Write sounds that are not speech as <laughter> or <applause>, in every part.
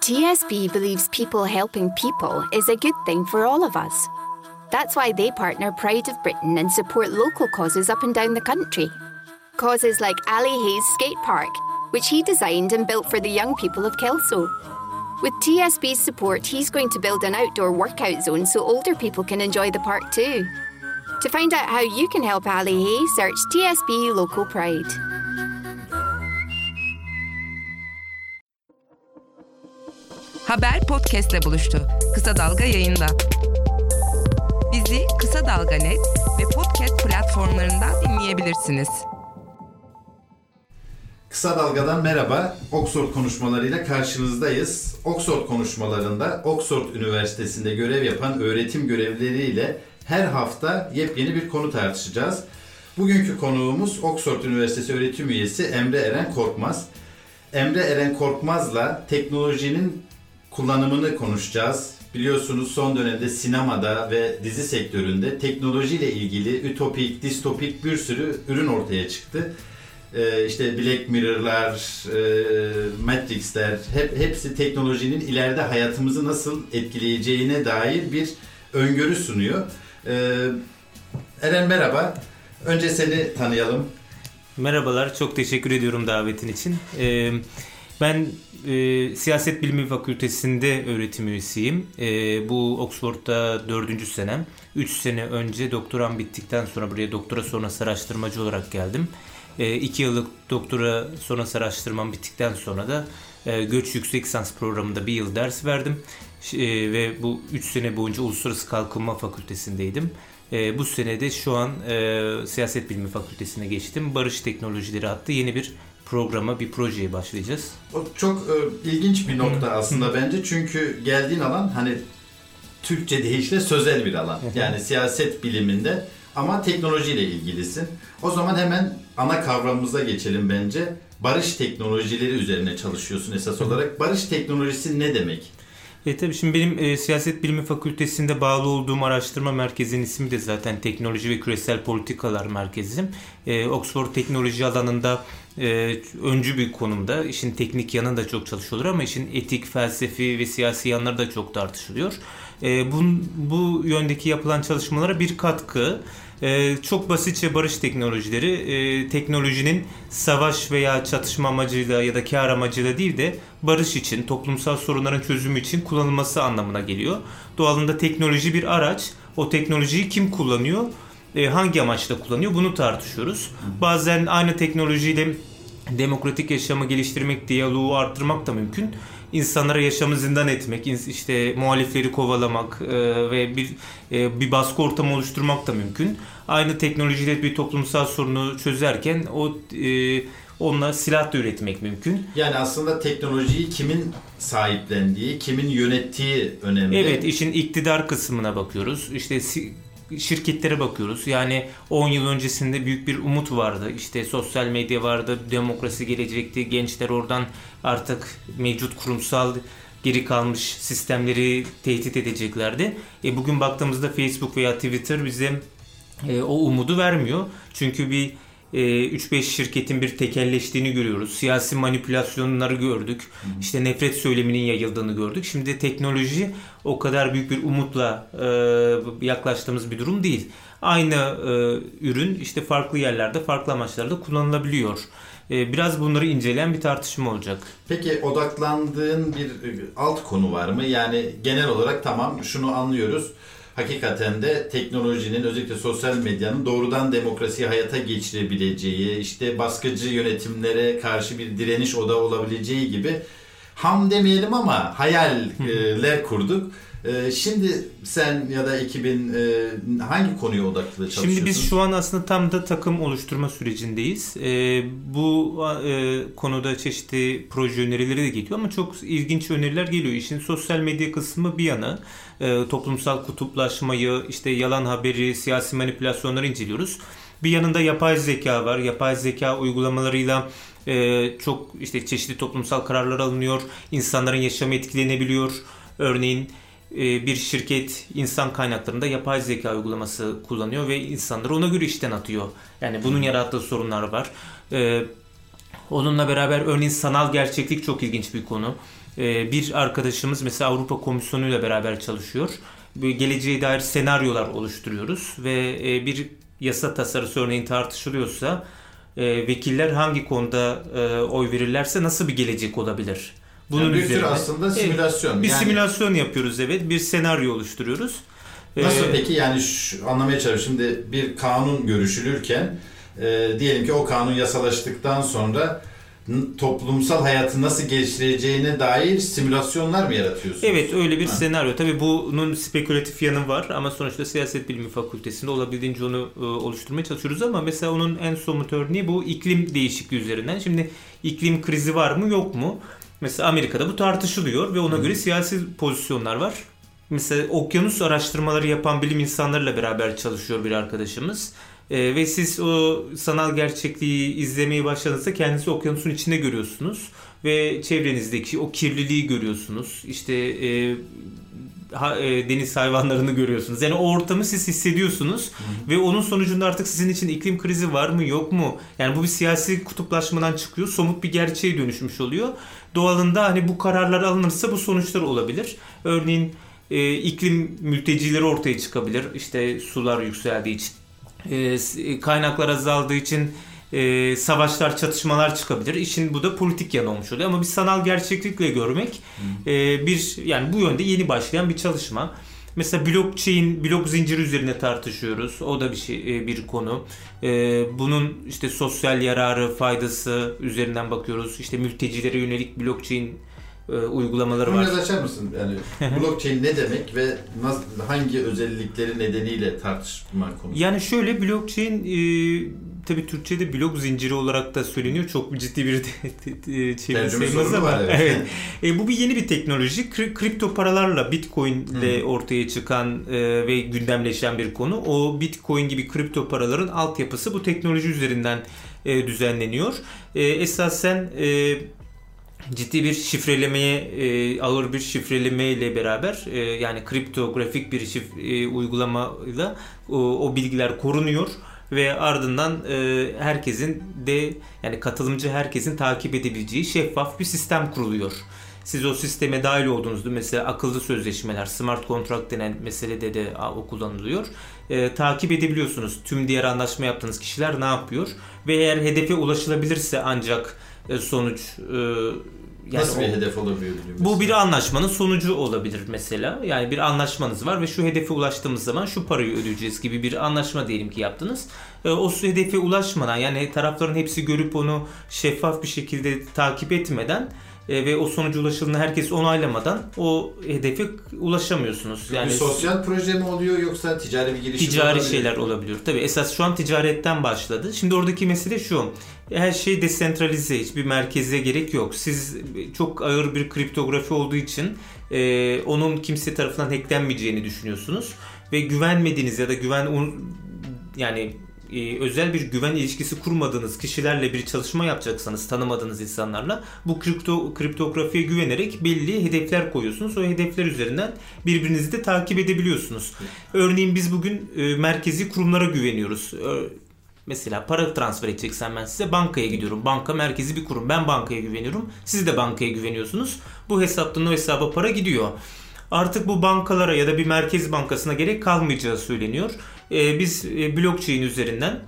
TSB believes people helping people is a good thing for all of us. That's why they partner Pride of Britain and support local causes up and down the country. Causes like Ali Hayes Skate Park, which he designed and built for the young people of Kelso. With TSB's support, he's going to build an outdoor workout zone so older people can enjoy the park too. To find out how you can help Ali Hay, search TSB Local Pride. Haber podcastle buluştu. Kısa Dalga yayında. Bizi Kısa Dalga Net ve podcast platformlarından dinleyebilirsiniz. Kısa Dalga'dan merhaba. Oxford konuşmalarıyla karşınızdayız. Oxford konuşmalarında Oxford Üniversitesi'nde görev yapan öğretim görevlileriyle her hafta yepyeni bir konu tartışacağız. Bugünkü konuğumuz Oxford Üniversitesi öğretim üyesi Emre Eren Korkmaz. Emre Eren Korkmaz'la teknolojinin kullanımını konuşacağız. Biliyorsunuz son dönemde sinemada ve dizi sektöründe teknolojiyle ilgili ütopik, distopik bir sürü ürün ortaya çıktı. Ee, işte Black Mirror'lar, e, Matrix'ler hep hepsi teknolojinin ileride hayatımızı nasıl etkileyeceğine dair bir öngörü sunuyor. Ee, Eren merhaba. Önce seni tanıyalım. Merhabalar, çok teşekkür ediyorum davetin için. Ee, ben e, Siyaset Bilimi Fakültesi'nde öğretim üyesiyim. E, bu Oxford'da dördüncü senem. Üç sene önce doktoram bittikten sonra buraya doktora sonrası araştırmacı olarak geldim. E, iki yıllık doktora sonrası araştırmam bittikten sonra da e, Göç Yüksek Lisans programında bir yıl ders verdim. E, ve bu üç sene boyunca Uluslararası Kalkınma Fakültesi'ndeydim. E, bu senede şu an e, Siyaset Bilimi Fakültesine geçtim. Barış Teknolojileri adlı yeni bir programa, bir projeye başlayacağız. O çok e, ilginç bir nokta aslında bence çünkü geldiğin alan hani Türkçe deyişle sözel bir alan. Yani siyaset biliminde ama teknolojiyle ilgilisin. O zaman hemen ana kavramımıza geçelim bence. Barış teknolojileri üzerine çalışıyorsun esas olarak. Barış teknolojisi ne demek? E tabii şimdi benim e, siyaset bilimi fakültesinde bağlı olduğum araştırma merkezinin ismi de zaten Teknoloji ve Küresel Politikalar Merkezim. E, Oxford teknoloji alanında e, öncü bir konumda. İşin teknik yanı da çok çalışılıyor ama işin etik, felsefi ve siyasi yanları da çok tartışılıyor. E, bu, bu yöndeki yapılan çalışmalara bir katkı. Ee, çok basitçe barış teknolojileri e, teknolojinin savaş veya çatışma amacıyla ya da kar amacıyla değil de barış için, toplumsal sorunların çözümü için kullanılması anlamına geliyor. Doğalında teknoloji bir araç. O teknolojiyi kim kullanıyor? E, hangi amaçla kullanıyor? Bunu tartışıyoruz. Bazen aynı teknolojiyle demokratik yaşamı geliştirmek, diyaloğu arttırmak da mümkün insanlara yaşamı zindan etmek, işte muhalifleri kovalamak e, ve bir e, bir baskı ortamı oluşturmak da mümkün. Aynı teknolojiyle bir toplumsal sorunu çözerken o e, onunla silah da üretmek mümkün. Yani aslında teknolojiyi kimin sahiplendiği, kimin yönettiği önemli. Evet, işin iktidar kısmına bakıyoruz. İşte şirketlere bakıyoruz. Yani 10 yıl öncesinde büyük bir umut vardı. İşte sosyal medya vardı, demokrasi gelecekti. Gençler oradan artık mevcut kurumsal geri kalmış sistemleri tehdit edeceklerdi. E bugün baktığımızda Facebook veya Twitter bize e, o umudu vermiyor. Çünkü bir 3-5 e, şirketin bir tekelleştiğini görüyoruz. Siyasi manipülasyonları gördük. Hı. İşte nefret söyleminin yayıldığını gördük. Şimdi teknoloji o kadar büyük bir umutla e, yaklaştığımız bir durum değil. Aynı e, ürün işte farklı yerlerde, farklı amaçlarda kullanılabiliyor. E, biraz bunları inceleyen bir tartışma olacak. Peki odaklandığın bir alt konu var mı? Yani genel olarak tamam şunu anlıyoruz hakikaten de teknolojinin özellikle sosyal medyanın doğrudan demokrasiyi hayata geçirebileceği, işte baskıcı yönetimlere karşı bir direniş oda olabileceği gibi ham demeyelim ama hayaller kurduk. Ee, şimdi sen ya da ekibin e, hangi konuya odaklı çalışıyorsun? Şimdi biz şu an aslında tam da takım oluşturma sürecindeyiz. Ee, bu e, konuda çeşitli proje önerileri de geliyor ama çok ilginç öneriler geliyor. İşin sosyal medya kısmı bir yana e, toplumsal kutuplaşmayı, işte yalan haberi, siyasi manipülasyonları inceliyoruz. Bir yanında yapay zeka var. Yapay zeka uygulamalarıyla çok işte çeşitli toplumsal kararlar alınıyor. İnsanların yaşamı etkilenebiliyor. Örneğin e, bir şirket insan kaynaklarında yapay zeka uygulaması kullanıyor ve insanları ona göre işten atıyor. Yani bunun yarattığı sorunlar var. E, Onunla beraber örneğin sanal gerçeklik çok ilginç bir konu. Ee, bir arkadaşımız mesela Avrupa Komisyonu ile beraber çalışıyor. Geleceğe dair senaryolar oluşturuyoruz ve e, bir yasa tasarısı örneğin tartışılıyorsa e, vekiller hangi konuda e, oy verirlerse nasıl bir gelecek olabilir? Bunun yani bir üzerine, aslında simülasyon. Evet, bir yani... simülasyon yapıyoruz evet. Bir senaryo oluşturuyoruz. Nasıl ee, peki yani şu, anlamaya çalışıyorum. Şimdi bir kanun görüşülürken e, diyelim ki o kanun yasalaştıktan sonra toplumsal hayatı nasıl geliştireceğine dair simülasyonlar mı yaratıyorsunuz? Evet öyle bir ha. senaryo. Tabii bunun spekülatif yanı var ama sonuçta siyaset bilimi fakültesinde olabildiğince onu e, oluşturmaya çalışıyoruz ama mesela onun en somut örneği bu iklim değişikliği üzerinden. Şimdi iklim krizi var mı yok mu? Mesela Amerika'da bu tartışılıyor ve ona Hı. göre siyasi pozisyonlar var. Mesela okyanus araştırmaları yapan bilim insanlarıyla beraber çalışıyor bir arkadaşımız. E, ve siz o sanal gerçekliği izlemeye başladığınızda kendinizi okyanusun içinde görüyorsunuz. Ve çevrenizdeki o kirliliği görüyorsunuz. İşte e, ha, e, deniz hayvanlarını görüyorsunuz. Yani o ortamı siz hissediyorsunuz. Hı. Ve onun sonucunda artık sizin için iklim krizi var mı yok mu? Yani bu bir siyasi kutuplaşmadan çıkıyor. Somut bir gerçeğe dönüşmüş oluyor. Doğalında hani bu kararlar alınırsa bu sonuçlar olabilir. Örneğin e, iklim mültecileri ortaya çıkabilir. İşte sular yükseldiği için e, e, kaynaklar azaldığı için e, savaşlar, çatışmalar çıkabilir. İşin bu da politik yanı olmuş oluyor. Ama bir sanal gerçeklikle görmek e, bir yani bu yönde yeni başlayan bir çalışma. Mesela blockchain, blok zinciri üzerine tartışıyoruz. O da bir şey, bir konu. Bunun işte sosyal yararı, faydası üzerinden bakıyoruz. İşte mültecilere yönelik blockchain e, uygulamaları var. Bunu açar mısın? Yani <laughs> blockchain ne demek ve nasıl, hangi özellikleri nedeniyle tartışma konusu? Yani şöyle blockchain e, tabii Türkçe'de blok zinciri olarak da söyleniyor. Çok ciddi bir <laughs> çeviri sayımız var. Evet. evet. E, bu bir yeni bir teknoloji. Kripto paralarla Bitcoin ile hmm. ortaya çıkan e, ve gündemleşen bir konu. O Bitcoin gibi kripto paraların altyapısı bu teknoloji üzerinden e, düzenleniyor. E, esasen e, ciddi bir şifrelemeye e, ağır bir şifreleme ile beraber e, yani kriptografik bir şif, e, uygulamayla o, o bilgiler korunuyor ve ardından e, herkesin de yani katılımcı herkesin takip edebileceği şeffaf bir sistem kuruluyor. Siz o sisteme dahil olduğunuzda mesela akıllı sözleşmeler, smart contract denen meselede de o kullanılıyor. E, takip edebiliyorsunuz tüm diğer anlaşma yaptığınız kişiler ne yapıyor ve eğer hedefe ulaşılabilirse ancak e, sonuç e, yani Nasıl bir o, hedef olabilir? Bu bir anlaşmanın sonucu olabilir mesela. Yani bir anlaşmanız var ve şu hedefe ulaştığımız zaman şu parayı ödeyeceğiz gibi bir anlaşma diyelim ki yaptınız. E, o hedefe ulaşmadan yani tarafların hepsi görüp onu şeffaf bir şekilde takip etmeden e, ve o sonuca ulaşıldığında herkes onaylamadan o hedefe ulaşamıyorsunuz. Yani bir sosyal proje mi oluyor yoksa ticari bir girişim Ticari olabilir? şeyler olabiliyor. Tabii esas şu an ticaretten başladı. Şimdi oradaki mesele şu. Her şey desentralize, hiçbir merkeze gerek yok. Siz çok ağır bir kriptografi olduğu için e, onun kimse tarafından hacklenmeyeceğini düşünüyorsunuz ve güvenmediğiniz ya da güven yani e, özel bir güven ilişkisi kurmadığınız kişilerle bir çalışma yapacaksanız tanımadığınız insanlarla bu kripto kriptografiye güvenerek belli hedefler koyuyorsunuz. O hedefler üzerinden birbirinizi de takip edebiliyorsunuz. Örneğin biz bugün e, merkezi kurumlara güveniyoruz. Mesela para transfer edeceksen ben size bankaya gidiyorum. Banka merkezi bir kurum. Ben bankaya güveniyorum. Siz de bankaya güveniyorsunuz. Bu hesaptan o hesaba para gidiyor. Artık bu bankalara ya da bir merkez bankasına gerek kalmayacağı söyleniyor. Ee, biz e, blockchain üzerinden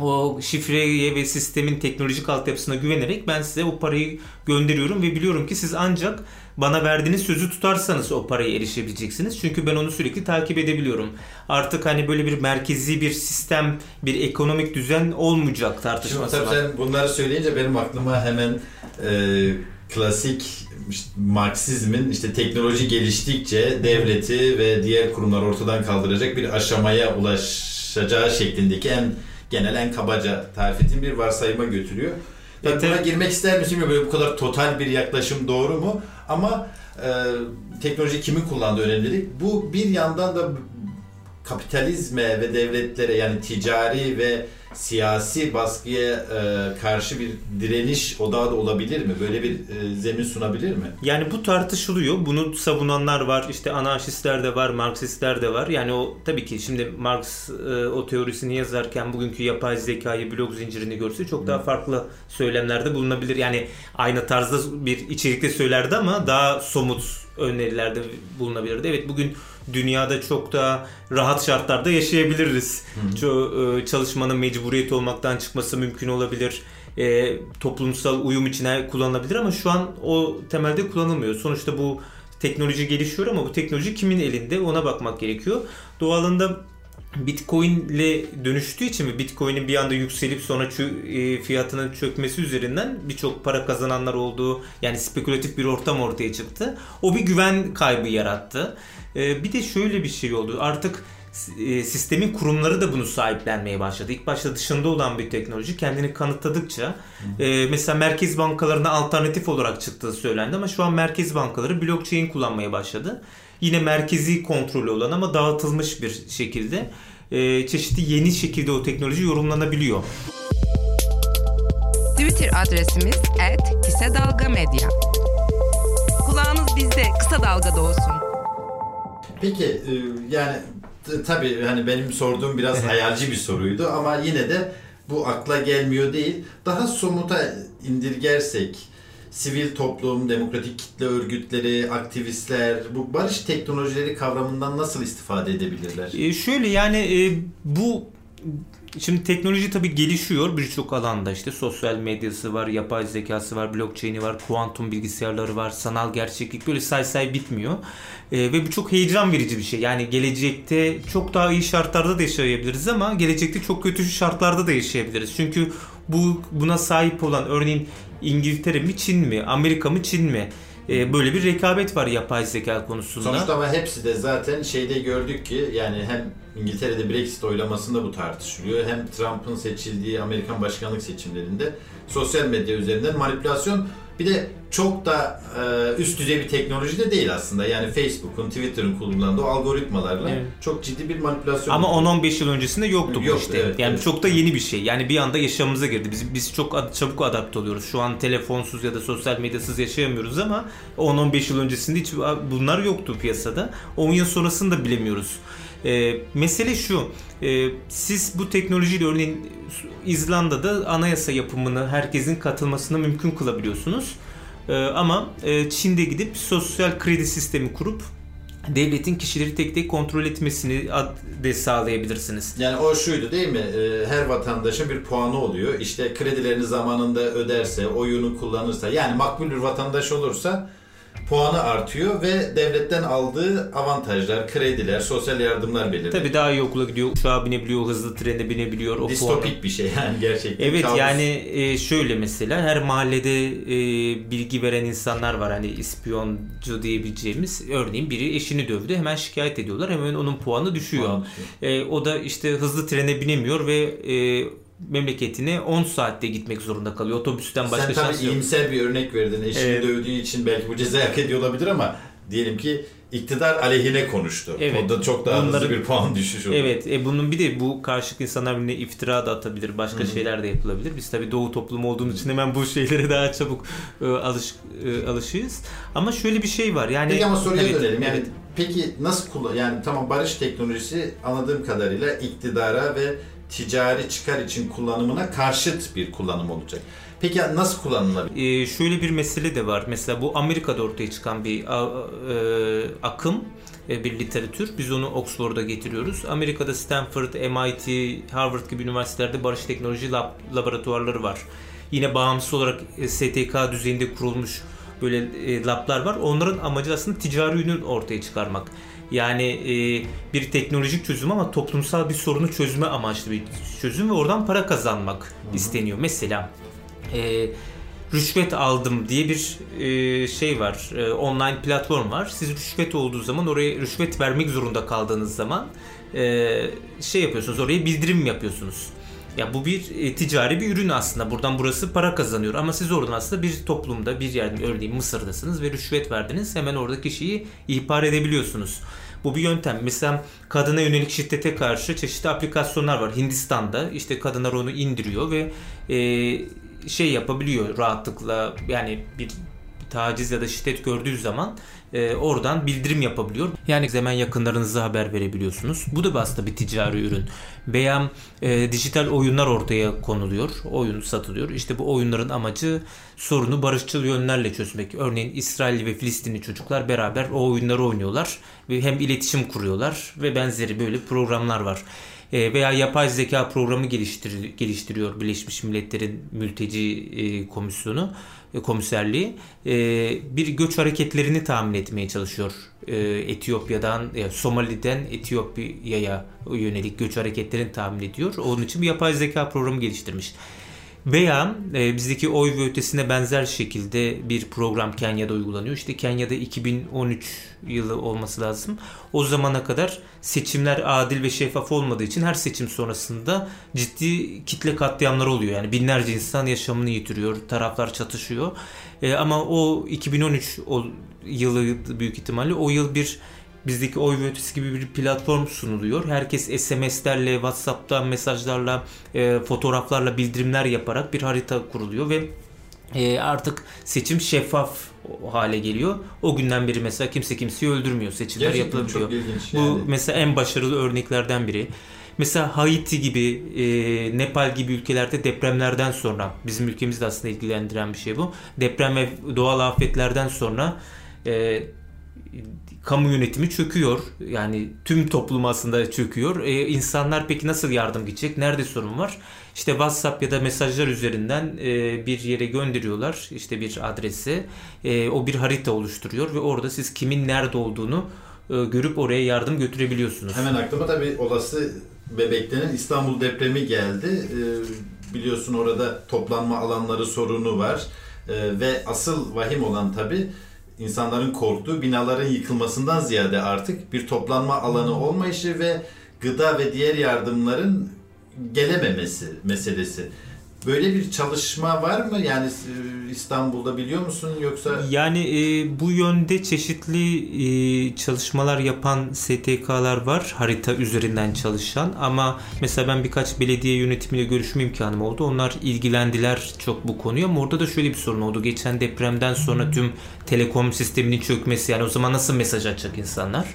o şifreye ve sistemin teknolojik altyapısına güvenerek ben size o parayı gönderiyorum ve biliyorum ki siz ancak bana verdiğiniz sözü tutarsanız o paraya erişebileceksiniz. Çünkü ben onu sürekli takip edebiliyorum. Artık hani böyle bir merkezi bir sistem, bir ekonomik düzen olmayacak tartışması Şimdi, tabii var. Sen bunları söyleyince benim aklıma hemen e, klasik işte Marksizmin işte teknoloji geliştikçe devleti ve diğer kurumlar ortadan kaldıracak bir aşamaya ulaşacağı şeklindeki en genel en kabaca tarif ettiğim bir varsayıma götürüyor. Ben buna girmek ister misin bilmiyorum. Böyle bu kadar total bir yaklaşım doğru mu? Ama e, teknoloji kimin kullandığı önemli değil. Bu bir yandan da kapitalizme ve devletlere yani ticari ve siyasi baskıya e, karşı bir direniş odağı da olabilir mi? Böyle bir e, zemin sunabilir mi? Yani bu tartışılıyor. Bunu savunanlar var. İşte anarşistler de var, Marksistler de var. Yani o tabii ki şimdi Marx e, o teorisini yazarken bugünkü yapay zekayı, blok zincirini görse çok daha farklı söylemlerde bulunabilir. Yani aynı tarzda bir içerikte söylerdi ama daha somut önerilerde bulunabilirdi. Evet bugün dünyada çok daha rahat şartlarda yaşayabiliriz. Ço- e, çalışmanın mecburiyet olmaktan çıkması mümkün olabilir. E, toplumsal uyum içine kullanılabilir ama şu an o temelde kullanılmıyor. Sonuçta bu teknoloji gelişiyor ama bu teknoloji kimin elinde ona bakmak gerekiyor. Doğalında Bitcoin ile dönüştüğü için ve Bitcoin'in bir anda yükselip sonra çö- e, fiyatının çökmesi üzerinden birçok para kazananlar olduğu yani spekülatif bir ortam ortaya çıktı. O bir güven kaybı yarattı. E, bir de şöyle bir şey oldu. Artık e, sistemin kurumları da bunu sahiplenmeye başladı. İlk başta dışında olan bir teknoloji kendini kanıtladıkça e, mesela merkez bankalarına alternatif olarak çıktığı söylendi ama şu an merkez bankaları blockchain kullanmaya başladı. Yine merkezi kontrolü olan ama dağıtılmış bir şekilde e, çeşitli yeni şekilde o teknoloji yorumlanabiliyor. Twitter adresimiz @kisedalgamedya. Kulağınız bizde, kısa dalgada olsun. Peki e, yani tabii hani benim sorduğum biraz hayalci bir soruydu ama yine de bu akla gelmiyor değil. Daha somuta indirgersek sivil toplum, demokratik kitle örgütleri, aktivistler bu barış teknolojileri kavramından nasıl istifade edebilirler? E, şöyle yani e, bu şimdi teknoloji tabii gelişiyor birçok alanda işte sosyal medyası var, yapay zekası var, blockchain'i var, kuantum bilgisayarları var, sanal gerçeklik böyle say say bitmiyor. E, ve bu çok heyecan verici bir şey. Yani gelecekte çok daha iyi şartlarda da yaşayabiliriz ama gelecekte çok kötü şartlarda da yaşayabiliriz. Çünkü bu buna sahip olan örneğin İngiltere mi Çin mi, Amerika mı Çin mi? E, böyle bir rekabet var yapay zeka konusunda. Sonuçta ama hepsi de zaten şeyde gördük ki yani hem İngiltere'de Brexit oylamasında bu tartışılıyor hem Trump'ın seçildiği Amerikan başkanlık seçimlerinde sosyal medya üzerinden manipülasyon bir de çok da e, üst düzey bir teknoloji de değil aslında. Yani Facebook'un, Twitter'ın kullandığı o algoritmalarla Evet. çok ciddi bir manipülasyon. Ama oluyor. 10-15 yıl öncesinde yoktu bu Yoktu, işte. evet, yani evet. çok da yeni bir şey. Yani bir anda yaşamımıza girdi. Biz biz çok ad- çabuk adapte oluyoruz. Şu an telefonsuz ya da sosyal medyasız yaşayamıyoruz ama 10-15 yıl öncesinde hiç bunlar yoktu piyasada. 10 yıl sonrasını da bilemiyoruz. Ee, mesele şu. e, siz bu teknolojiyle örneğin İzlanda'da anayasa yapımını herkesin katılmasına mümkün kılabiliyorsunuz. Ee, ama e, Çin'de gidip sosyal kredi sistemi kurup devletin kişileri tek tek kontrol etmesini de sağlayabilirsiniz. Yani o şuydu değil mi? Her vatandaşın bir puanı oluyor. İşte kredilerini zamanında öderse, oyunu kullanırsa, yani makbul bir vatandaş olursa puanı artıyor ve devletten aldığı avantajlar, krediler, sosyal yardımlar belirli. Tabii daha iyi okula gidiyor, uçağa binebiliyor, hızlı trene binebiliyor. O puanı- Distopik bir şey yani gerçekten. Evet Kabus. yani e, şöyle mesela her mahallede e, bilgi veren insanlar var hani ispiyoncu diyebileceğimiz. Örneğin biri eşini dövdü hemen şikayet ediyorlar hemen onun puanı düşüyor. Puanı E, o da işte hızlı trene binemiyor ve e, memleketine 10 saatte gitmek zorunda kalıyor. Otobüsten başka Sen tabii şansı yok. iyimser bir örnek verdin. Eşini Evet. dövdüğü için belki bu cezayı hak ediyor olabilir ama diyelim ki iktidar aleyhine konuştu. Evet. O da çok daha hızlı Bunları- bir puan düşüş olur. Evet, e, bunun bir de bu karşılıklı insanlar birbirine iftira da atabilir, başka şeyler de yapılabilir. Biz tabii doğu toplumu olduğumuz için hemen bu şeylere daha çabuk e, alış e, alışığız. Ama şöyle bir şey var. Yani Peki ama soruya Evet, dönelim. Yani evet. peki nasıl kullan yani tamam barış teknolojisi anladığım kadarıyla iktidara ve ticari çıkar için kullanımına karşıt bir kullanım olacak. Peki nasıl kullanılabilir? Ee, şöyle bir mesele de var. Mesela bu Amerika'da ortaya çıkan bir a- e, akım, e, bir literatür. Biz onu Oxford'a getiriyoruz. Amerika'da Stanford, MIT, Harvard gibi üniversitelerde barış teknoloji lab, laboratuvarları var. Yine bağımsız olarak e, STK düzeyinde kurulmuş böyle e, lablar var. Onların amacı aslında ticari ürün ortaya çıkarmak. Yani e, bir teknolojik çözüm ama toplumsal bir sorunu çözme amaçlı bir çözüm ve oradan para kazanmak isteniyor. Mesela e, rüşvet aldım diye bir e, şey var. E, online platform var. Siz rüşvet olduğu zaman oraya rüşvet vermek zorunda kaldığınız zaman e, şey yapıyorsunuz. Oraya bildirim yapıyorsunuz. Ya bu bir e, ticari bir ürün aslında. Buradan burası para kazanıyor. Ama siz oradan aslında bir toplumda bir yerde örneğin Mısır'dasınız ve rüşvet verdiniz. Hemen orada kişiyi ihbar edebiliyorsunuz. Bu bir yöntem. Mesela kadına yönelik şiddete karşı çeşitli aplikasyonlar var. Hindistan'da işte kadınlar onu indiriyor ve e, şey yapabiliyor rahatlıkla yani bir taciz ya da şiddet gördüğü zaman e, oradan bildirim yapabiliyor. Yani hemen yakınlarınıza haber verebiliyorsunuz. Bu da aslında bir ticari ürün. Veya e, dijital oyunlar ortaya konuluyor. Oyun satılıyor. İşte bu oyunların amacı sorunu barışçıl yönlerle çözmek. Örneğin İsrail ve Filistinli çocuklar beraber o oyunları oynuyorlar ve hem iletişim kuruyorlar ve benzeri böyle programlar var veya yapay zeka programı geliştir, geliştiriyor Birleşmiş Milletler'in mülteci e, komisyonu e, komiserliği e, bir göç hareketlerini tahmin etmeye çalışıyor. E, Etiyopya'dan, Somali'den Etiyopya'ya yönelik göç hareketlerini tahmin ediyor. Onun için bir yapay zeka programı geliştirmiş. Veya e, bizdeki oy ve ötesine benzer şekilde bir program Kenya'da uygulanıyor. İşte Kenya'da 2013 yılı olması lazım. O zamana kadar seçimler adil ve şeffaf olmadığı için her seçim sonrasında ciddi kitle katliamları oluyor. Yani binlerce insan yaşamını yitiriyor, taraflar çatışıyor. E, ama o 2013 o yılı büyük ihtimalle o yıl bir bizdeki oy ve ötesi gibi bir platform sunuluyor. Herkes SMS'lerle, WhatsApp'ta mesajlarla, e, fotoğraflarla bildirimler yaparak bir harita kuruluyor ve e, artık seçim şeffaf hale geliyor. O günden beri mesela kimse kimseyi öldürmüyor. Seçimler Gerçekten yapılabiliyor. Bu yani. mesela en başarılı örneklerden biri. Mesela Haiti gibi, e, Nepal gibi ülkelerde depremlerden sonra, bizim ülkemizi de aslında ilgilendiren bir şey bu. Deprem ve doğal afetlerden sonra e, kamu yönetimi çöküyor. Yani tüm toplum aslında çöküyor. E, insanlar peki nasıl yardım gidecek? Nerede sorun var? İşte WhatsApp ya da mesajlar üzerinden e, bir yere gönderiyorlar. İşte bir adrese. E, o bir harita oluşturuyor ve orada siz kimin nerede olduğunu e, görüp oraya yardım götürebiliyorsunuz. Hemen aklıma da bir olası bebeklenen İstanbul depremi geldi. Ee, biliyorsun orada toplanma alanları sorunu var. Ee, ve asıl vahim olan tabii insanların korktuğu binaların yıkılmasından ziyade artık bir toplanma alanı olmayışı ve gıda ve diğer yardımların gelememesi meselesi. Böyle bir çalışma var mı? Yani e, İstanbul'da biliyor musun yoksa Yani e, bu yönde çeşitli e, çalışmalar yapan STK'lar var harita üzerinden çalışan ama mesela ben birkaç belediye yönetimiyle görüşme imkanım oldu. Onlar ilgilendiler çok bu konuya ama orada da şöyle bir sorun oldu. Geçen depremden sonra tüm telekom sisteminin çökmesi yani o zaman nasıl mesaj açacak insanlar?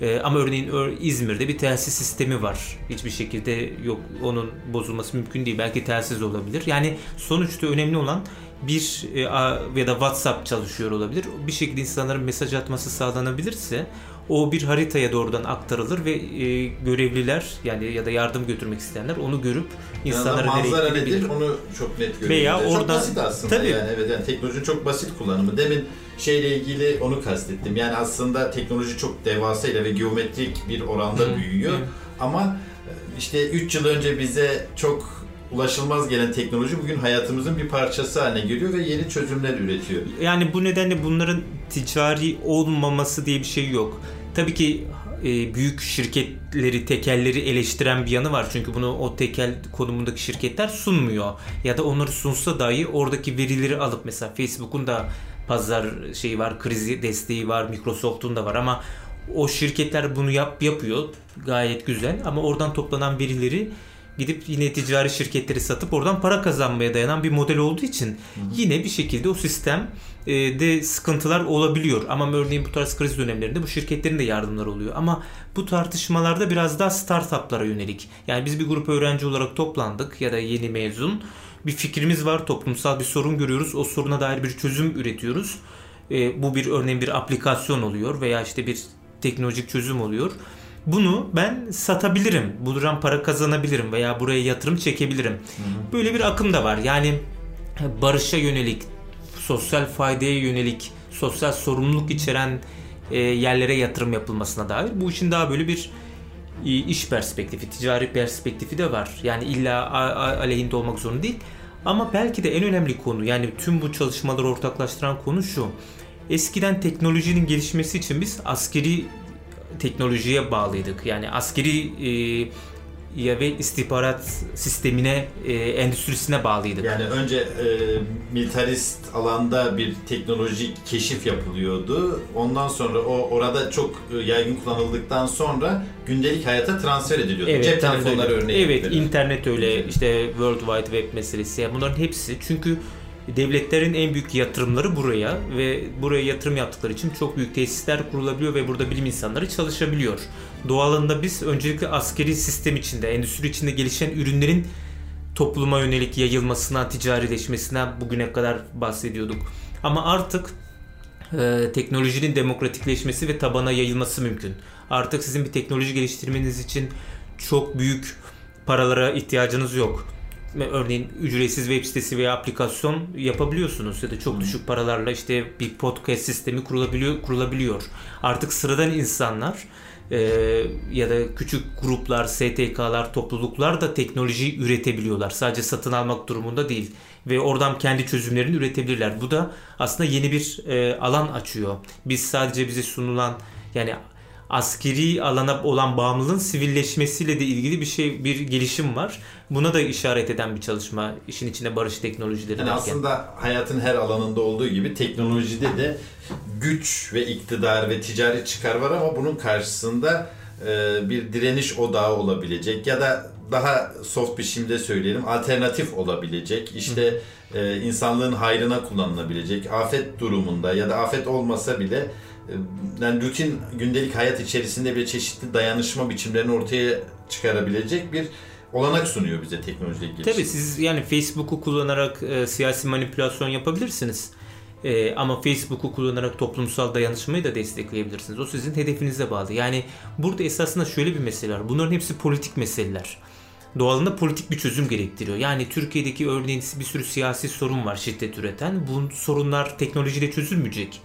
Ee, ama örneğin ör- İzmir'de bir telsiz sistemi var. Hiçbir şekilde yok onun bozulması mümkün değil. Belki telsiz olabilir. Yani sonuçta önemli olan bir e, ya da WhatsApp çalışıyor olabilir. Bir şekilde insanların mesaj atması sağlanabilirse o bir haritaya doğrudan aktarılır ve e, görevliler yani ya da yardım götürmek isteyenler onu görüp insanlara insanlara nereye gidebilir. nedir onu çok net. Veya çok oradan- basit aslında Tabii. yani evet yani teknolojinin çok basit kullanımı. Demin şeyle ilgili onu kastettim. Yani aslında teknoloji çok devasayla ve geometrik bir oranda büyüyor. Ama e, işte 3 yıl önce bize çok ulaşılmaz gelen teknoloji bugün hayatımızın bir parçası haline geliyor ve yeni çözümler üretiyor. Yani bu nedenle bunların ticari olmaması diye bir şey yok. Tabii ki e, büyük şirketleri, tekelleri eleştiren bir yanı var. Çünkü bunu o tekel konumundaki şirketler sunmuyor. Ya da onları sunsa dahi oradaki verileri alıp mesela Facebook'un da pazar şeyi var, krizi desteği var, Microsoft'un da var ama o şirketler bunu yap yapıyor. Gayet güzel ama oradan toplanan verileri gidip yine ticari şirketleri satıp oradan para kazanmaya dayanan bir model olduğu için yine bir şekilde o sistem e, de sıkıntılar olabiliyor. Ama örneğin bu tarz kriz dönemlerinde bu şirketlerin de yardımları oluyor. Ama bu tartışmalarda biraz daha startuplara yönelik. Yani biz bir grup öğrenci olarak toplandık ya da yeni mezun. Bir fikrimiz var, toplumsal bir sorun görüyoruz. O soruna dair bir çözüm üretiyoruz. E, bu bir örneğin bir aplikasyon oluyor veya işte bir teknolojik çözüm oluyor. Bunu ben satabilirim. Buradan para kazanabilirim veya buraya yatırım çekebilirim. Böyle bir akım da var. Yani barışa yönelik, sosyal faydaya yönelik, sosyal sorumluluk içeren e, yerlere yatırım yapılmasına dair. Bu işin daha böyle bir e, iş perspektifi, ticari perspektifi de var. Yani illa aleyhinde olmak zorunda değil. Ama belki de en önemli konu yani tüm bu çalışmaları ortaklaştıran konu şu. Eskiden teknolojinin gelişmesi için biz askeri teknolojiye bağlıydık. Yani askeri e, ya ve istihbarat sistemine, e, endüstrisine bağlıydık. Yani önce e, militarist alanda bir teknolojik keşif yapılıyordu. Ondan sonra o orada çok e, yaygın kullanıldıktan sonra gündelik hayata transfer ediliyordu. Evet, Cep telefonları örneği. Evet, verelim. internet öyle, işte World Wide Web meselesi. Yani bunların hepsi çünkü devletlerin en büyük yatırımları buraya ve buraya yatırım yaptıkları için çok büyük tesisler kurulabiliyor ve burada bilim insanları çalışabiliyor. Doğalında biz öncelikle askeri sistem içinde, endüstri içinde gelişen ürünlerin topluma yönelik yayılmasına, ticarileşmesine bugüne kadar bahsediyorduk. Ama artık e, teknolojinin demokratikleşmesi ve tabana yayılması mümkün. Artık sizin bir teknoloji geliştirmeniz için çok büyük paralara ihtiyacınız yok. Örneğin ücretsiz web sitesi veya aplikasyon yapabiliyorsunuz ya da çok düşük paralarla işte bir podcast sistemi kurulabiliyor kurulabiliyor. Artık sıradan insanlar e, ya da küçük gruplar, STK'lar, topluluklar da teknolojiyi üretebiliyorlar. Sadece satın almak durumunda değil ve oradan kendi çözümlerini üretebilirler. Bu da aslında yeni bir e, alan açıyor. Biz sadece bize sunulan yani askeri alana olan bağımlılığın sivilleşmesiyle de ilgili bir şey bir gelişim var. Buna da işaret eden bir çalışma işin içine barış teknolojileri Yani derken. aslında hayatın her alanında olduğu gibi teknolojide de güç ve iktidar ve ticari çıkar var ama bunun karşısında e, bir direniş odağı olabilecek ya da daha soft biçimde söyleyelim alternatif olabilecek işte e, insanlığın hayrına kullanılabilecek afet durumunda ya da afet olmasa bile e, yani rutin gündelik hayat içerisinde bir çeşitli dayanışma biçimlerini ortaya çıkarabilecek bir olanak sunuyor bize teknolojik gelişim. Tabii siz yani Facebook'u kullanarak e, siyasi manipülasyon yapabilirsiniz. E, ama Facebook'u kullanarak toplumsal dayanışmayı da destekleyebilirsiniz. O sizin hedefinize bağlı. Yani burada esasında şöyle bir mesele var. Bunların hepsi politik meseleler. Doğalında politik bir çözüm gerektiriyor. Yani Türkiye'deki örneğin bir sürü siyasi sorun var şiddet üreten. Bu sorunlar teknolojiyle çözülmeyecek.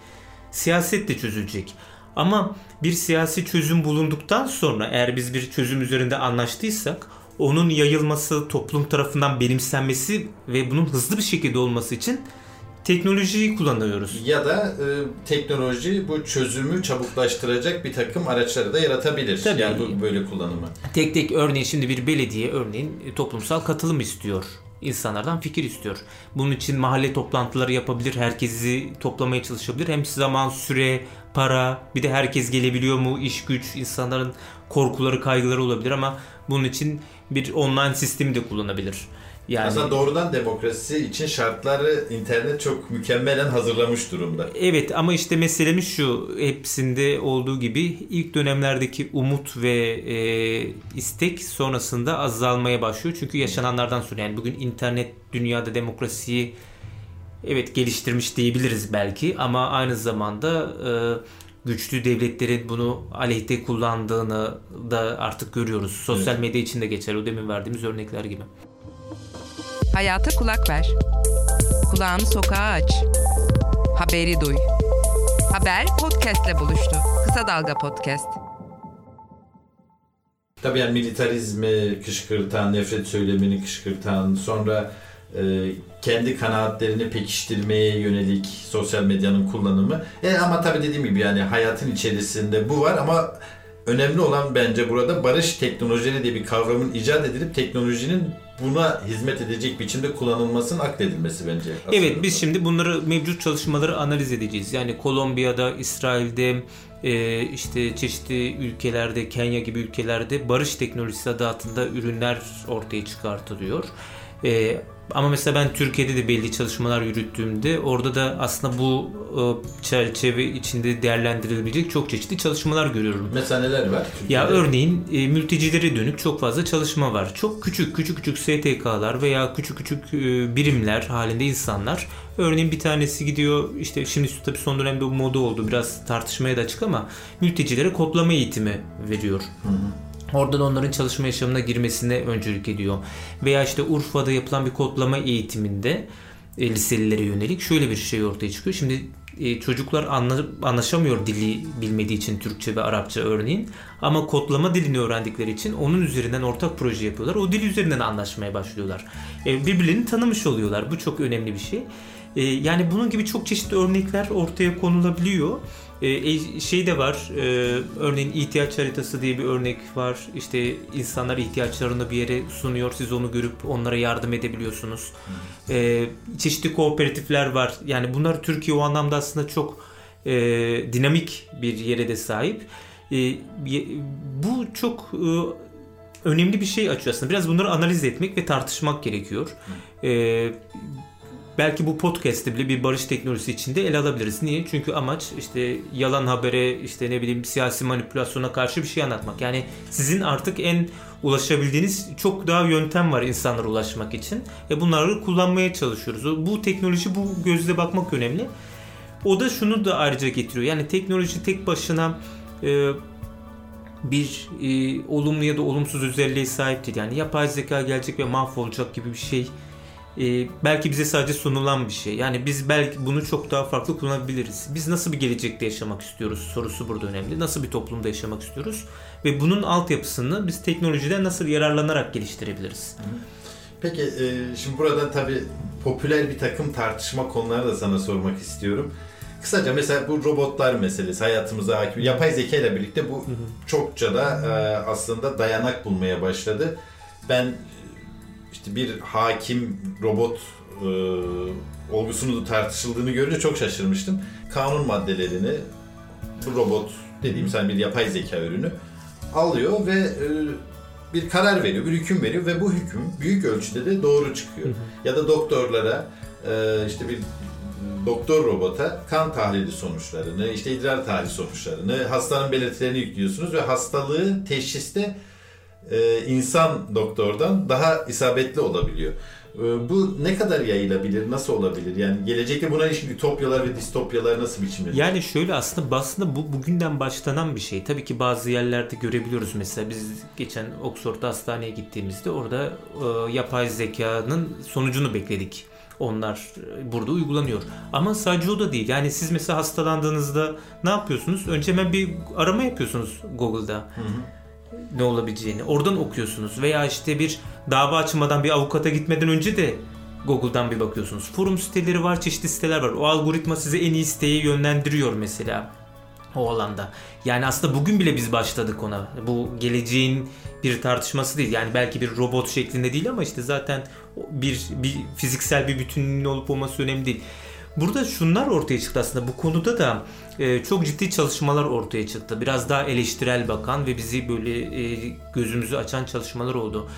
Siyasetle çözülecek. Ama bir siyasi çözüm bulunduktan sonra eğer biz bir çözüm üzerinde anlaştıysak onun yayılması, toplum tarafından benimsenmesi ve bunun hızlı bir şekilde olması için teknolojiyi kullanıyoruz. Ya da e, teknoloji bu çözümü çabuklaştıracak bir takım araçları da yaratabilir. Tabii. Yani bu böyle kullanımı. Tek tek örneğin şimdi bir belediye örneğin e, toplumsal katılım istiyor. İnsanlardan fikir istiyor. Bunun için mahalle toplantıları yapabilir, herkesi toplamaya çalışabilir. Hem zaman, süre, para, bir de herkes gelebiliyor mu, iş güç, insanların korkuları, kaygıları olabilir ama bunun için bir online sistemi de kullanabilir. Yani Aslında doğrudan demokrasi için şartları internet çok mükemmelen hazırlamış durumda. Evet ama işte meselemiz şu hepsinde olduğu gibi ilk dönemlerdeki umut ve e, istek sonrasında azalmaya başlıyor. Çünkü yaşananlardan sonra yani bugün internet dünyada demokrasiyi evet geliştirmiş diyebiliriz belki ama aynı zamanda e, güçlü devletlerin bunu aleyhte kullandığını da artık görüyoruz. Sosyal Evet. medya için de geçer o demin verdiğimiz örnekler gibi. Hayata kulak ver. Kulağını sokağa aç. Haberi duy. Haber podcastle buluştu. Kısa Dalga Podcast. Tabii yani militarizmi kışkırtan, nefret söylemini kışkırtan, sonra e, kendi kanaatlerini pekiştirmeye yönelik sosyal medyanın kullanımı. E, ama tabii dediğim gibi yani hayatın içerisinde bu var ama önemli olan bence burada barış teknolojileri diye bir kavramın icat edilip teknolojinin buna hizmet edecek biçimde kullanılmasının akledilmesi bence. aslında. Evet biz şimdi bunları mevcut çalışmaları analiz edeceğiz. Yani Kolombiya'da, İsrail'de, e, işte çeşitli ülkelerde, Kenya gibi ülkelerde barış teknolojisi adı altında ürünler ortaya çıkartılıyor. E, ama mesela ben Türkiye'de de belli çalışmalar yürüttüğümde orada da aslında bu e, çerçeve içinde değerlendirilebilecek çok çeşitli çalışmalar görüyorum. Mesela neler var? Ya Türkiye'de? örneğin e, mültecilere dönük çok fazla çalışma var. Çok küçük küçük küçük STK'lar veya küçük küçük e, birimler halinde insanlar. Örneğin bir tanesi gidiyor işte şimdi tabii son dönemde bu moda oldu biraz tartışmaya da açık ama mültecilere kodlama eğitimi veriyor. Oradan onların çalışma yaşamına girmesine öncülük ediyor. Veya işte Urfa'da yapılan bir kodlama eğitiminde e, liselilere yönelik şöyle bir şey ortaya çıkıyor. Şimdi e, çocuklar anla- anlaşamıyor dili bilmediği için Türkçe ve Arapça örneğin. Ama kodlama dilini öğrendikleri için onun üzerinden ortak proje yapıyorlar. O dil üzerinden anlaşmaya başlıyorlar. E, birbirlerini tanımış oluyorlar. Bu çok önemli bir şey. E, yani bunun gibi çok çeşitli örnekler ortaya konulabiliyor. E, şey de var, e, örneğin ihtiyaç haritası diye bir örnek var. İşte insanlar ihtiyaçlarını bir yere sunuyor, siz onu görüp onlara yardım edebiliyorsunuz. E, çeşitli kooperatifler var. Yani bunlar Türkiye o anlamda aslında çok e, dinamik bir yere de sahip. E, bu çok e, önemli bir şey açıyor aslında. Biraz bunları analiz etmek ve tartışmak gerekiyor. E, belki bu podcast'te bile bir barış teknolojisi içinde ele alabiliriz. Niye? Çünkü amaç işte yalan habere, işte ne bileyim siyasi manipülasyona karşı bir şey anlatmak. Yani sizin artık en ulaşabildiğiniz çok daha yöntem var insanlara ulaşmak için. E bunları kullanmaya çalışıyoruz. Bu teknoloji bu gözle bakmak önemli. O da şunu da ayrıca getiriyor. Yani teknoloji tek başına e, bir e, olumlu ya da olumsuz özelliğe sahip. Yani yapay zeka gelecek ve mahvolacak gibi bir şey e, belki bize sadece sunulan bir şey. Yani biz belki bunu çok daha farklı kullanabiliriz. Biz nasıl bir gelecekte yaşamak istiyoruz sorusu burada önemli. Nasıl bir toplumda yaşamak istiyoruz ve bunun altyapısını biz teknolojiden nasıl yararlanarak geliştirebiliriz? Peki e, şimdi burada tabii popüler bir takım tartışma konuları da sana sormak istiyorum. Kısaca mesela bu robotlar meselesi hayatımıza hakim. Yapay zeka ile birlikte bu çokça da e, aslında dayanak bulmaya başladı. Ben işte bir hakim robot e, olgusunu tartışıldığını görünce çok şaşırmıştım. Kanun maddelerini bu robot dediğim sen bir yapay zeka ürünü alıyor ve e, bir karar veriyor, bir hüküm veriyor ve bu hüküm büyük ölçüde de doğru çıkıyor. Ya da doktorlara e, işte bir doktor robota kan tahlili sonuçlarını, işte idrar tahlili sonuçlarını, hastanın belirtilerini yüklüyorsunuz ve hastalığı teşhiste e, insan doktordan daha isabetli olabiliyor. E, bu ne kadar yayılabilir, nasıl olabilir? Yani gelecekte buna ilişkin ütopyalar ve distopyalar nasıl biçimlenir? Yani şöyle aslında aslında bu bugünden başlanan bir şey. Tabii ki bazı yerlerde görebiliyoruz mesela biz geçen Oxford hastaneye gittiğimizde orada e, yapay zekanın sonucunu bekledik. Onlar e, burada uygulanıyor. Ama sadece o da değil. Yani siz mesela hastalandığınızda ne yapıyorsunuz? Önce hemen bir arama yapıyorsunuz Google'da. Hı hı ne olabileceğini oradan okuyorsunuz veya işte bir dava açmadan bir avukata gitmeden önce de Google'dan bir bakıyorsunuz. Forum siteleri var, çeşitli siteler var. O algoritma size en iyi siteye yönlendiriyor mesela o alanda. Yani aslında bugün bile biz başladık ona. Bu geleceğin bir tartışması değil. Yani belki bir robot şeklinde değil ama işte zaten bir, bir fiziksel bir bütünlüğün olup olması önemli değil. Burada şunlar ortaya çıktı aslında. Bu konuda da e, çok ciddi çalışmalar ortaya çıktı. Biraz daha eleştirel bakan ve bizi böyle e, gözümüzü açan çalışmalar oldu.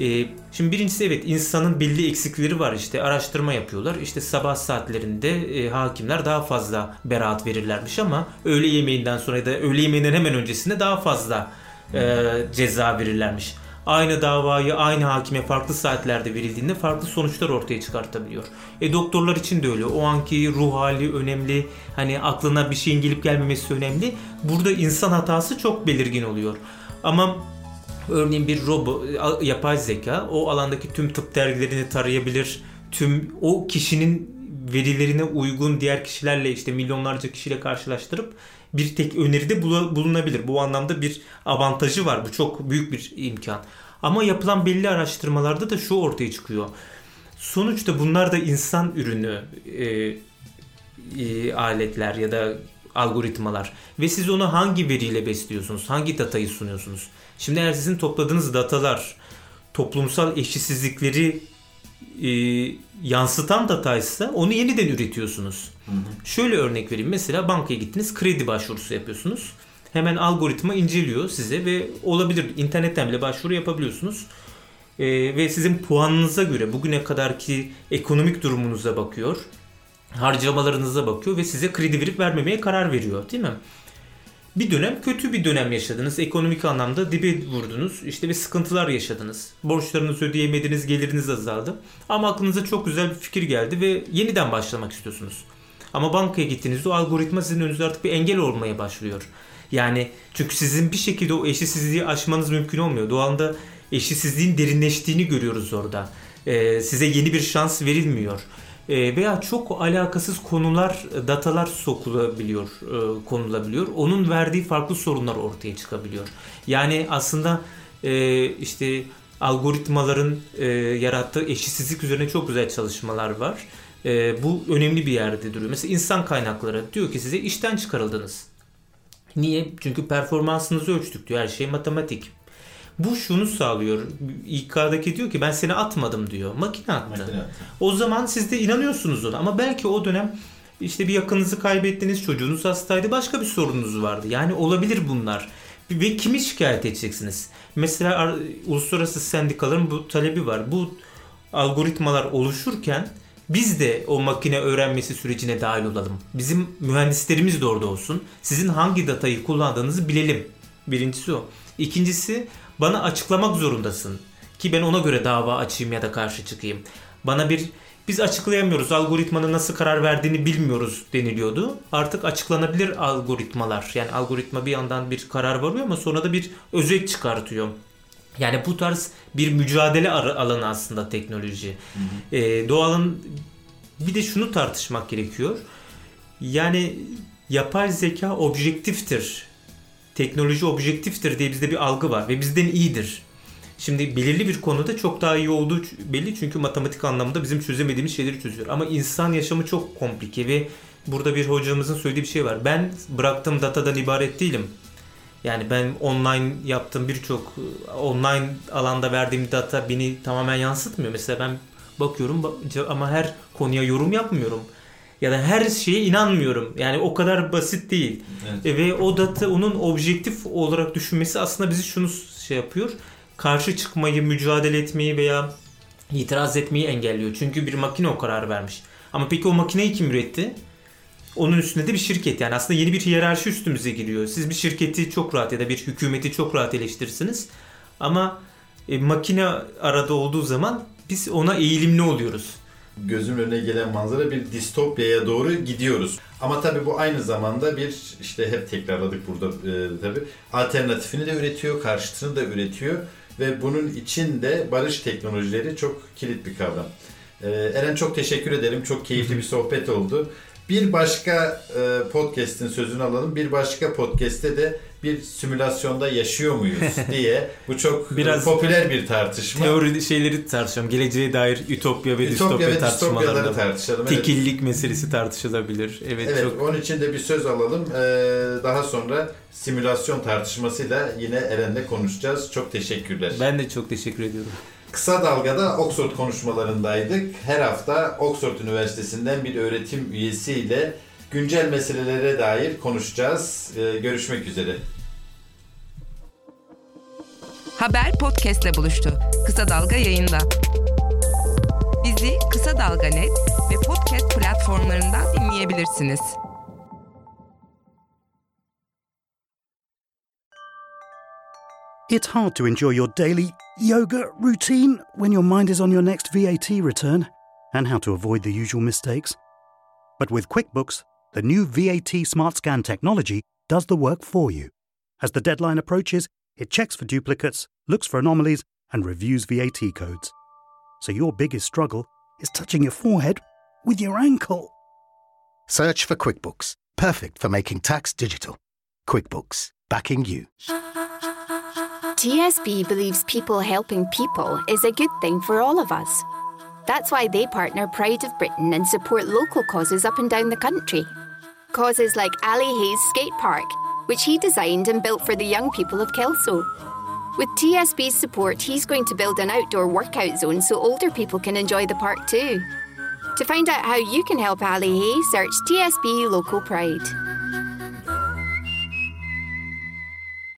E, şimdi birincisi evet insanın belli eksikleri var işte araştırma yapıyorlar. İşte sabah saatlerinde e, hakimler daha fazla beraat verirlermiş ama öğle yemeğinden sonra ya da öğle yemeğinden hemen öncesinde daha fazla e, ceza verirlermiş aynı davayı aynı hakime farklı saatlerde verildiğinde farklı sonuçlar ortaya çıkartabiliyor. E doktorlar için de öyle. O anki ruh hali önemli. Hani aklına bir şeyin gelip gelmemesi önemli. Burada insan hatası çok belirgin oluyor. Ama örneğin bir robot, yapay zeka o alandaki tüm tıp dergilerini tarayabilir. Tüm o kişinin verilerine uygun diğer kişilerle işte milyonlarca kişiyle karşılaştırıp bir tek öneride bulunabilir. Bu anlamda bir avantajı var. Bu çok büyük bir imkan. Ama yapılan belli araştırmalarda da şu ortaya çıkıyor. Sonuçta bunlar da insan ürünü e, e, aletler ya da algoritmalar ve siz onu hangi veriyle besliyorsunuz? Hangi datayı sunuyorsunuz? Şimdi eğer sizin topladığınız datalar toplumsal eşitsizlikleri e, yansıtan dataysa onu yeniden üretiyorsunuz. Hı hı. Şöyle örnek vereyim. Mesela bankaya gittiniz kredi başvurusu yapıyorsunuz. Hemen algoritma inceliyor size ve olabilir internetten bile başvuru yapabiliyorsunuz. E, ve sizin puanınıza göre bugüne kadarki ekonomik durumunuza bakıyor. Harcamalarınıza bakıyor ve size kredi verip vermemeye karar veriyor değil mi? Bir dönem kötü bir dönem yaşadınız. Ekonomik anlamda dibe vurdunuz. İşte bir sıkıntılar yaşadınız. Borçlarınızı ödeyemediniz, geliriniz azaldı. Ama aklınıza çok güzel bir fikir geldi ve yeniden başlamak istiyorsunuz. Ama bankaya gittiğinizde o algoritma sizin önünüzde artık bir engel olmaya başlıyor. Yani çünkü sizin bir şekilde o eşitsizliği aşmanız mümkün olmuyor. Doğanda eşitsizliğin derinleştiğini görüyoruz orada. Ee, size yeni bir şans verilmiyor. Ee, veya çok alakasız konular, datalar sokulabiliyor, e, konulabiliyor. Onun verdiği farklı sorunlar ortaya çıkabiliyor. Yani aslında e, işte algoritmaların e, yarattığı eşitsizlik üzerine çok güzel çalışmalar var. Bu önemli bir yerde duruyor. Mesela insan kaynakları diyor ki size işten çıkarıldınız. Niye? Çünkü performansınızı ölçtük diyor. Her şey matematik. Bu şunu sağlıyor. İK'daki diyor ki ben seni atmadım diyor. Makine attı. Makine attı. O zaman siz de inanıyorsunuz ona. Ama belki o dönem işte bir yakınınızı kaybettiniz, çocuğunuz hastaydı, başka bir sorununuz vardı. Yani olabilir bunlar. Ve kimi şikayet edeceksiniz? Mesela ar- uluslararası sendikaların bu talebi var. Bu algoritmalar oluşurken biz de o makine öğrenmesi sürecine dahil olalım. Bizim mühendislerimiz de orada olsun. Sizin hangi datayı kullandığınızı bilelim. Birincisi o. İkincisi bana açıklamak zorundasın. Ki ben ona göre dava açayım ya da karşı çıkayım. Bana bir biz açıklayamıyoruz. Algoritmanın nasıl karar verdiğini bilmiyoruz deniliyordu. Artık açıklanabilir algoritmalar. Yani algoritma bir yandan bir karar varıyor ama sonra da bir özet çıkartıyor. Yani bu tarz bir mücadele alanı aslında teknoloji. Ee, doğalın bir de şunu tartışmak gerekiyor. Yani yapay zeka objektiftir. Teknoloji objektiftir diye bizde bir algı var ve bizden iyidir. Şimdi belirli bir konuda çok daha iyi olduğu belli çünkü matematik anlamında bizim çözemediğimiz şeyleri çözüyor. Ama insan yaşamı çok komplike ve burada bir hocamızın söylediği bir şey var. Ben bıraktığım datadan ibaret değilim. Yani ben online yaptığım birçok e, online alanda verdiğim data beni tamamen yansıtmıyor. Mesela ben bakıyorum ba- ama her konuya yorum yapmıyorum. Ya da her şeye inanmıyorum. Yani o kadar basit değil. Evet. E, Ve o data onun objektif olarak düşünmesi aslında bizi şunu şey yapıyor. Karşı çıkmayı, mücadele etmeyi veya itiraz etmeyi engelliyor. Çünkü bir makine o karar vermiş. Ama peki o makineyi kim üretti? Onun üstünde de bir şirket. Yani aslında yeni bir hiyerarşi üstümüze giriyor. Siz bir şirketi çok rahat ya da bir hükümeti çok rahat eleştirirsiniz. Ama e, makine arada olduğu zaman biz ona eğilimli oluyoruz. Gözümün önüne gelen manzara bir distopyaya doğru gidiyoruz. Ama tabii bu aynı zamanda bir işte hep tekrarladık burada e, tabii alternatifini de üretiyor, karşıtını da üretiyor ve bunun için de barış teknolojileri çok kilit bir kavram. E, Eren çok teşekkür ederim. Çok keyifli bir sohbet oldu. Bir başka e, podcast'in sözünü alalım. Bir başka podcast'te de bir simülasyonda yaşıyor muyuz <laughs> diye bu çok e, Biraz popüler bir tartışma. Teori şeyleri tartışalım. Geleceğe dair ütopya ve Ütopya distopya ve tartışmalarında. tartışalım. Evet. Tekillik meselesi tartışılabilir. Evet, Evet, çok onun için de bir söz alalım. Ee, daha sonra simülasyon tartışmasıyla yine Eren'le konuşacağız. Çok teşekkürler. ben de çok teşekkür ediyorum. Kısa Dalga'da Oxford konuşmalarındaydık. Her hafta Oxford Üniversitesi'nden bir öğretim üyesiyle güncel meselelere dair konuşacağız. Ee, görüşmek üzere. Haber podcastle buluştu. Kısa Dalga yayında. Bizi Kısa Dalga Net ve podcast platformlarından dinleyebilirsiniz. It's hard to enjoy your daily yoga routine when your mind is on your next VAT return and how to avoid the usual mistakes. But with QuickBooks, the new VAT Smart Scan technology does the work for you. As the deadline approaches, it checks for duplicates, looks for anomalies, and reviews VAT codes. So your biggest struggle is touching your forehead with your ankle. Search for QuickBooks, perfect for making tax digital. QuickBooks, backing you. TSB believes people helping people is a good thing for all of us. That's why they partner Pride of Britain and support local causes up and down the country. Causes like Ali Hayes Skate Park, which he designed and built for the young people of Kelso. With TSB's support, he's going to build an outdoor workout zone so older people can enjoy the park too. To find out how you can help Ali Hay, search TSB Local Pride.